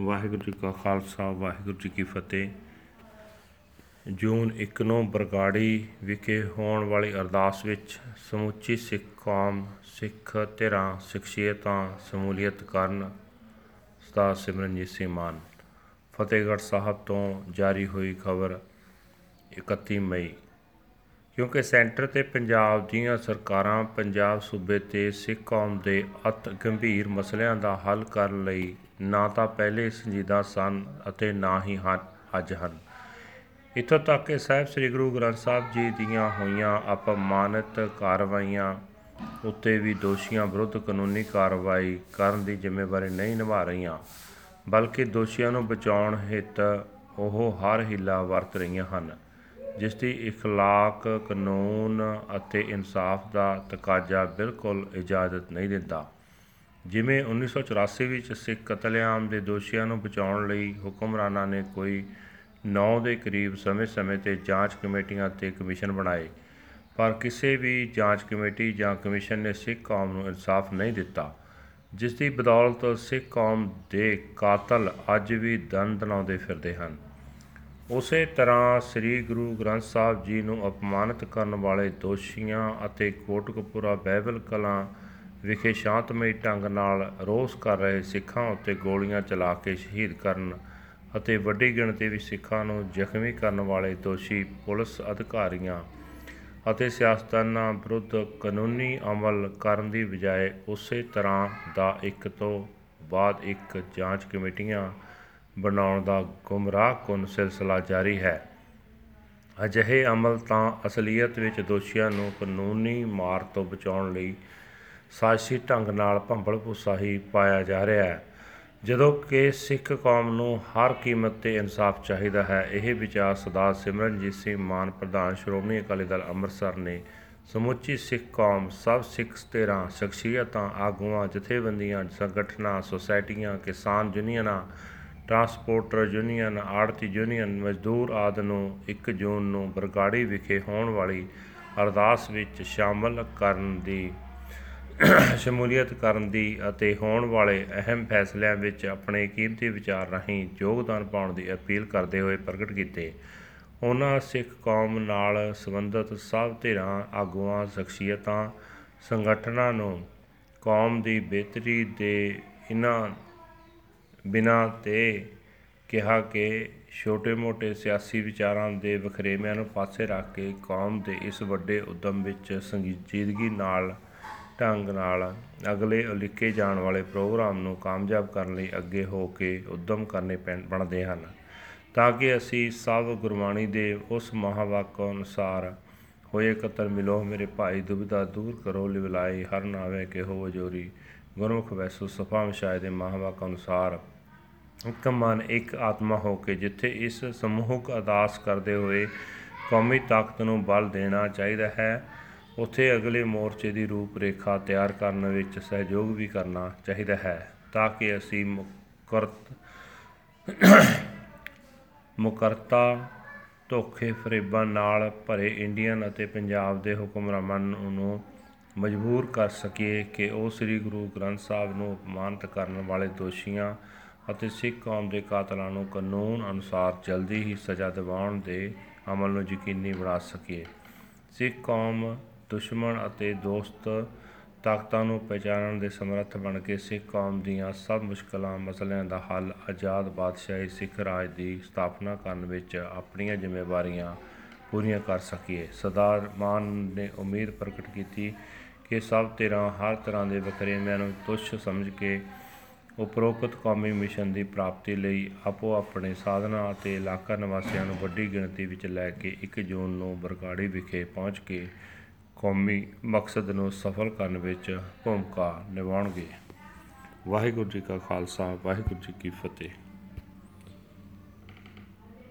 ਵਾਹਿਗੁਰੂ ਜੀ ਕਾ ਖਾਲਸਾ, ਵਾਹਿਗੁਰੂ ਜੀ ਕੀ ਫਤਿਹ। ਜੂਨ 1 ਨੂੰ ਬਰਗਾੜੀ ਵਿਖੇ ਹੋਣ ਵਾਲੀ ਅਰਦਾਸ ਵਿੱਚ ਸਮੁੱਚੀ ਸਿੱਖ ਕੌਮ, ਸਿੱਖ ਧਿਰਾਂ, ਸ਼ਖਸੀਅਤਾਂ ਸਮੂਲੀਅਤ ਕਰਨ ਉਸਤਾਦ ਸਿਮਰਨਜੀਤ ਸਿੰਘ ਮਾਨ। ਫਤਿਹਗੜ੍ਹ ਸਾਹਿਬ ਤੋਂ ਜਾਰੀ ਹੋਈ ਖਬਰ 31 ਮਈ। ਕਿਉਂਕਿ ਸੈਂਟਰ ਤੇ ਪੰਜਾਬ ਦੀਆਂ ਸਰਕਾਰਾਂ ਪੰਜਾਬ ਸੂਬੇ ਤੇ ਸਿੱਖ ਕੌਮ ਦੇ ਅਤ ਗੰਭੀਰ ਮਸਲਿਆਂ ਦਾ ਹੱਲ ਕਰਨ ਲਈ ਨਾ ਤਾਂ ਪਹਿਲੇ ਸੰਜੀਦਾ ਸਨ ਅਤੇ ਨਾ ਹੀ ਹਨ, ਅੱਜ ਹਨ। ਇੱਥੋਂ ਤੱਕ ਕਿ ਸਾਹਿਬ ਸ੍ਰੀ ਗੁਰੂ ਗ੍ਰੰਥ ਸਾਹਿਬ ਜੀ ਦੀਆਂ ਹੋਈਆਂ ਅਪਮਾਨਿਤ ਕਾਰਵਾਈਆਂ ਉੱਤੇ ਵੀ ਦੋਸ਼ੀਆਂ ਵਿਰੁੱਧ ਕਾਨੂੰਨੀ ਕਾਰਵਾਈ ਕਰਨ ਦੀ ਜ਼ਿੰਮੇਵਾਰੀ ਨਹੀਂ ਨਿਭਾ ਰਹੀਆਂ, ਬਲਕਿ ਦੋਸ਼ੀਆਂ ਨੂੰ ਬਚਾਉਣ ਹਿੱਤ ਉਹ ਹਰ ਹੀਲਾ ਵਰਤ ਰਹੀਆਂ ਹਨ, ਜਿਸ ਦੀ ਇਖਲਾਕ, ਕਾਨੂੰਨ ਅਤੇ ਇਨਸਾਫ ਦਾ ਤਕਾਜ਼ਾ ਬਿਲਕੁਲ ਇਜਾਜ਼ਤ ਨਹੀਂ ਦਿੰਦਾ। ਜਿਵੇਂ 1984 ਵਿੱਚ ਸਿੱਖ ਕਤਲੇਆਮ ਦੇ ਦੋਸ਼ੀਆਂ ਨੂੰ ਬਚਾਉਣ ਲਈ ਹੁਕਮਰਾਨਾਂ ਨੇ ਕੋਈ 9 ਦੇ ਕਰੀਬ ਸਮੇਂ-ਸਮੇਂ ਤੇ ਜਾਂਚ ਕਮੇਟੀਆਂ ਤੇ ਕਮਿਸ਼ਨ ਬਣਾਏ। ਪਰ ਕਿਸੇ ਵੀ ਜਾਂਚ ਕਮੇਟੀ ਜਾਂ ਕਮਿਸ਼ਨ ਨੇ ਸਿੱਖ ਕੌਮ ਨੂੰ ਇਨਸਾਫ ਨਹੀਂ ਦਿੱਤਾ, ਜਿਸ ਦੀ ਬਦੌਲਤ ਸਿੱਖ ਕੌਮ ਦੇ ਕਾਤਲ ਅੱਜ ਵੀ ਦੰਦ ਦਨਾਉਂਦੇ ਫਿਰਦੇ ਹਨ। ਉਸੇ ਤਰ੍ਹਾਂ ਸ੍ਰੀ ਗੁਰੂ ਗ੍ਰੰਥ ਸਾਹਿਬ ਜੀ ਨੂੰ ਅਪਮਾਨਿਤ ਕਰਨ ਵਾਲੇ ਦੋਸ਼ੀਆਂ ਅਤੇ ਕੋਟਕਪੂਰਾ ਬਾਈਬਲ ਕਲਾਂ ਵਿਖੇ ਸ਼ਾਂਤਮਈ ਢੰਗ ਨਾਲ ਰੋਸ ਕਰ ਰਹੇ ਸਿੱਖਾਂ ਉੱਤੇ ਗੋਲੀਆਂ ਚਲਾ ਕੇ ਸ਼ਹੀਦ ਕਰਨ ਅਤੇ ਵੱਡੀ ਗਿਣਤੀ ਵਿੱਚ ਸਿੱਖਾਂ ਨੂੰ ਜ਼ਖਮੀ ਕਰਨ ਵਾਲੇ ਦੋਸ਼ੀ ਪੁਲਿਸ ਅਧਿਕਾਰੀਆਂ ਅਤੇ ਸਿਆਸਤਦਾਨਾਂ ਵਿਰੁੱਧ ਕਾਨੂੰਨੀ ਅਮਲ ਕਰਨ ਦੀ ਬਜਾਏ ਉਸੇ ਤਰ੍ਹਾਂ ਦਾ ਇੱਕ ਤੋਂ ਬਾਅਦ ਇੱਕ ਜਾਂਚ ਕਮੇਟੀਆਂ ਬਣਾਉਣ ਦਾ ਗੁੰਮਰਾਹਕੁੰਨ ਸਿਲਸਿਲਾ ਜਾਰੀ ਹੈ। ਅਜਿਹੇ ਅਮਲ ਤਾਂ ਅਸਲੀਅਤ ਵਿੱਚ ਦੋਸ਼ੀਆਂ ਨੂੰ ਕਾਨੂੰਨੀ ਮਾਰ ਤੋਂ ਬਚਾਉਣ ਲਈ ਸਾਜ਼ਿਸ਼ੀ ਢੰਗ ਨਾਲ ਭੰਬਲ ਭੂਸਾ ਹੀ ਪਾਇਆ ਜਾ ਰਿਹਾ ਹੈ। ਜਦੋਂ ਕਿ ਸਿੱਖ ਕੌਮ ਨੂੰ ਹਰ ਕੀਮਤ ਤੇ ਇਨਸਾਫ ਚਾਹੀਦਾ ਹੈ, ਇਹ ਵਿਚਾਰ ਸਰਦਾਰ ਸਿਮਰਨਜੀਤ ਸਿੰਘ ਮਾਨ, ਪ੍ਰਧਾਨ ਸ਼੍ਰੋਮਣੀ ਅਕਾਲੀ ਦਲ ਅੰਮ੍ਰਿਤਸਰ ਨੇ ਸਮੁੱਚੀ ਸਿੱਖ ਕੌਮ, ਸਭ ਸਿੱਖ ਧਿਰਾਂ ਸ਼ਖਸੀਅਤਾਂ, ਆਗੂਆਂ, ਜਥੇਬੰਦੀਆਂ, ਸੰਗਠਨਾਂ, ਸੁਸਾਇਟੀਆਂ, ਕਿਸਾਨ ਯੂਨੀਅਨਾਂ, ਟਰਾਂਸਪੋਰਟਰ ਯੂਨੀਅਨ ਆੜਤੀ ਯੂਨੀਅਨ, ਮਜ਼ਦੂਰ ਆਦਿ ਨੂੰ 1 ਜੂਨ ਨੂੰ ਬਰਗਾੜੀ ਵਿਖੇ ਹੋਣ ਵਾਲੀ ਅਰਦਾਸ ਵਿੱਚ ਸ਼ਾਮਲ ਕਰਨ ਦੀ ਸ਼ਮੂਲੀਅਤ ਕਰਨ ਦੀ ਅਤੇ ਹੋਣ ਵਾਲੇ ਅਹਿਮ ਫੈਸਲਿਆਂ ਵਿੱਚ ਆਪਣੇ ਕੀਮਤੀ ਵਿਚਾਰ ਰਾਹੀਂ ਯੋਗਦਾਨ ਪਾਉਣ ਦੀ ਅਪੀਲ ਕਰਦੇ ਹੋਏ ਪ੍ਰਗਟ ਕੀਤੇ। ਉਹਨਾਂ ਸਿੱਖ ਕੌਮ ਨਾਲ ਸੰਬੰਧਿਤ ਸਭ ਧਿਰਾਂ, ਆਗੂਆਂ, ਸ਼ਖਸੀਅਤਾਂ, ਸੰਗਠਨਾਂ ਨੂੰ ਕੌਮ ਦੀ ਬਿਹਤਰੀ ਦੇ ਇਹਨਾਂ ਬਿਨਾਂ ਤੇ ਕਿਹਾ ਕਿ ਛੋਟੇ-ਮੋਟੇ ਸਿਆਸੀ ਵਿਚਾਰਾਂ ਦੇ ਵਖਰੇਵਿਆਂ ਨੂੰ ਪਾਸੇ ਰੱਖ ਕੇ ਕੌਮ ਦੇ ਇਸ ਵੱਡੇ ਉਦਮ ਵਿੱਚ ਸੰਜੀਦਗੀ ਨਾਲ ਢੰਗ ਨਾਲ ਅਗਲੇ ਉਲੀਕੇ ਜਾਣ ਵਾਲੇ ਪ੍ਰੋਗਰਾਮ ਨੂੰ ਕਾਮਯਾਬ ਕਰਨ ਲਈ ਅੱਗੇ ਹੋ ਕੇ ਉਦਮ ਕਰਨੇ ਬਣਦੇ ਹਨ। ਤਾਂ ਕਿ ਅਸੀਂ ਸਭ ਗੁਰਬਾਣੀ ਦੇ ਉਸ ਮਹਾਵਾਕ ਅਨੁਸਾਰ ਹੋਏ ਕਤਰ ਮਿਲੋ, ਮੇਰੇ ਭਾਈ ਦੁਬਿਧਾ ਦੂਰ ਕਰੋ ਲਿਵਲਾਈ ਹਰ ਨਾਵੇ ਕਿ ਹੋ ਜੋਰੀ ਗੁਰਮੁਖ ਵੈਸੋ ਸਫਾ ਵਿਸ਼ਾਇ ਦੇ ਮਹਾਵਾਕ ਅਨੁਸਾਰ ਇੱਕ ਮਨ, ਇੱਕ ਆਤਮਾ ਹੋ ਕੇ ਜਿੱਥੇ ਇਸ ਸਮੂਹਕ ਅਰਦਾਸ ਕਰਦੇ ਹੋਏ ਕੌਮੀ ਤਾਕਤ ਨੂੰ ਬਲ ਦੇਣਾ ਚਾਹੀਦਾ ਹੈ। ਉੱਥੇ ਅਗਲੇ ਮੋਰਚੇ ਦੀ ਰੂਪ ਰੇਖਾ ਤਿਆਰ ਕਰਨ ਵਿੱਚ ਸਹਿਯੋਗ ਵੀ ਕਰਨਾ ਚਾਹੀਦਾ ਹੈ ਤਾਂ ਕਿ ਅਸੀਂ ਮੁਕਰਤ ਮੁਕਰਤਾ, ਧੋਖੇ, ਫਰੇਬਾਂ ਨਾਲ ਭਰੇ ਇੰਡੀਅਨ ਅਤੇ ਪੰਜਾਬ ਦੇ ਹੁਕਮਰਾਨਾਂ ਨੂੰ ਮਜਬੂਰ ਕਰ ਸਕੀਏ ਕਿ ਉਹ ਸ੍ਰੀ ਗੁਰੂ ਗ੍ਰੰਥ ਸਾਹਿਬ ਨੂੰ ਅਪਮਾਨਿਤ ਕਰਨ ਵਾਲੇ ਦੋਸ਼ੀਆਂ ਅਤੇ ਸਿੱਖ ਕੌਮ ਦੇ ਕਾਤਲਾਂ ਨੂੰ ਕਾਨੂੰਨ ਅਨੁਸਾਰ ਜਲਦੀ ਹੀ ਸਜ਼ਾ ਦਿਵਾਉਣ ਦੇ ਅਮਲ ਨੂੰ ਯਕੀਨੀ ਬਣਾ ਸਕੀਏ। ਸਿੱਖ ਕੌਮ ਦੁਸ਼ਮਣ ਅਤੇ ਦੋਸਤ ਤਾਕਤਾਂ ਨੂੰ ਪਛਾਣਨ ਦੇ ਸਮਰੱਥ ਬਣ ਕੇ ਸਿੱਖ ਕੌਮ ਦੀਆਂ ਸਭ ਮੁਸ਼ਕਲਾਂ, ਮਸਲਿਆਂ ਦਾ ਹੱਲ ਆਜ਼ਾਦ ਬਾਦਸ਼ਾਹੀ ਸਿੱਖ ਰਾਜ ਦੀ ਸਥਾਪਨਾ ਕਰਨ ਵਿੱਚ ਆਪਣੀਆਂ ਜ਼ਿੰਮੇਵਾਰੀਆਂ ਪੂਰੀਆਂ ਕਰ ਸਕੀਏ। ਸਰਦਾਰ ਮਾਨ ਨੇ ਉਮੀਦ ਪ੍ਰਗਟ ਕੀਤੀ ਕਿ ਸਭ ਧਿਰਾਂ ਹਰ ਤਰ੍ਹਾਂ ਦੇ ਵਖਰੇਵਿਆਂ ਨੂੰ ਤੁੱਛ ਸਮਝ ਕੇ ਉਪਰੋਕਤ ਕੌਮੀ ਮਿਸ਼ਨ ਦੀ ਪ੍ਰਾਪਤੀ ਲਈ ਆਪੋ ਆਪਣੇ ਸਾਧਨਾਂ ਅਤੇ ਇਲਾਕਾ ਨਿਵਾਸੀਆਂ ਨੂੰ ਵੱਡੀ ਗਿਣਤੀ ਵਿੱਚ ਲੈ ਕੇ 1 ਜੂਨ ਨੂੰ ਬਰਗਾੜੀ ਵਿਖੇ ਪਹੁੰਚ ਕੇ ਕੌਮੀ ਮਕਸਦ ਨੂੰ ਸਫਲ ਕਰਨ ਵਿੱਚ ਭੂਮਿਕਾ ਨਿਭਾਉਣਗੇ। ਵਾਹਿਗੁਰੂ ਜੀ ਕਾ ਖਾਲਸਾ, ਵਾਹਿਗੁਰੂ ਜੀ ਕੀ ਫਤਿਹ।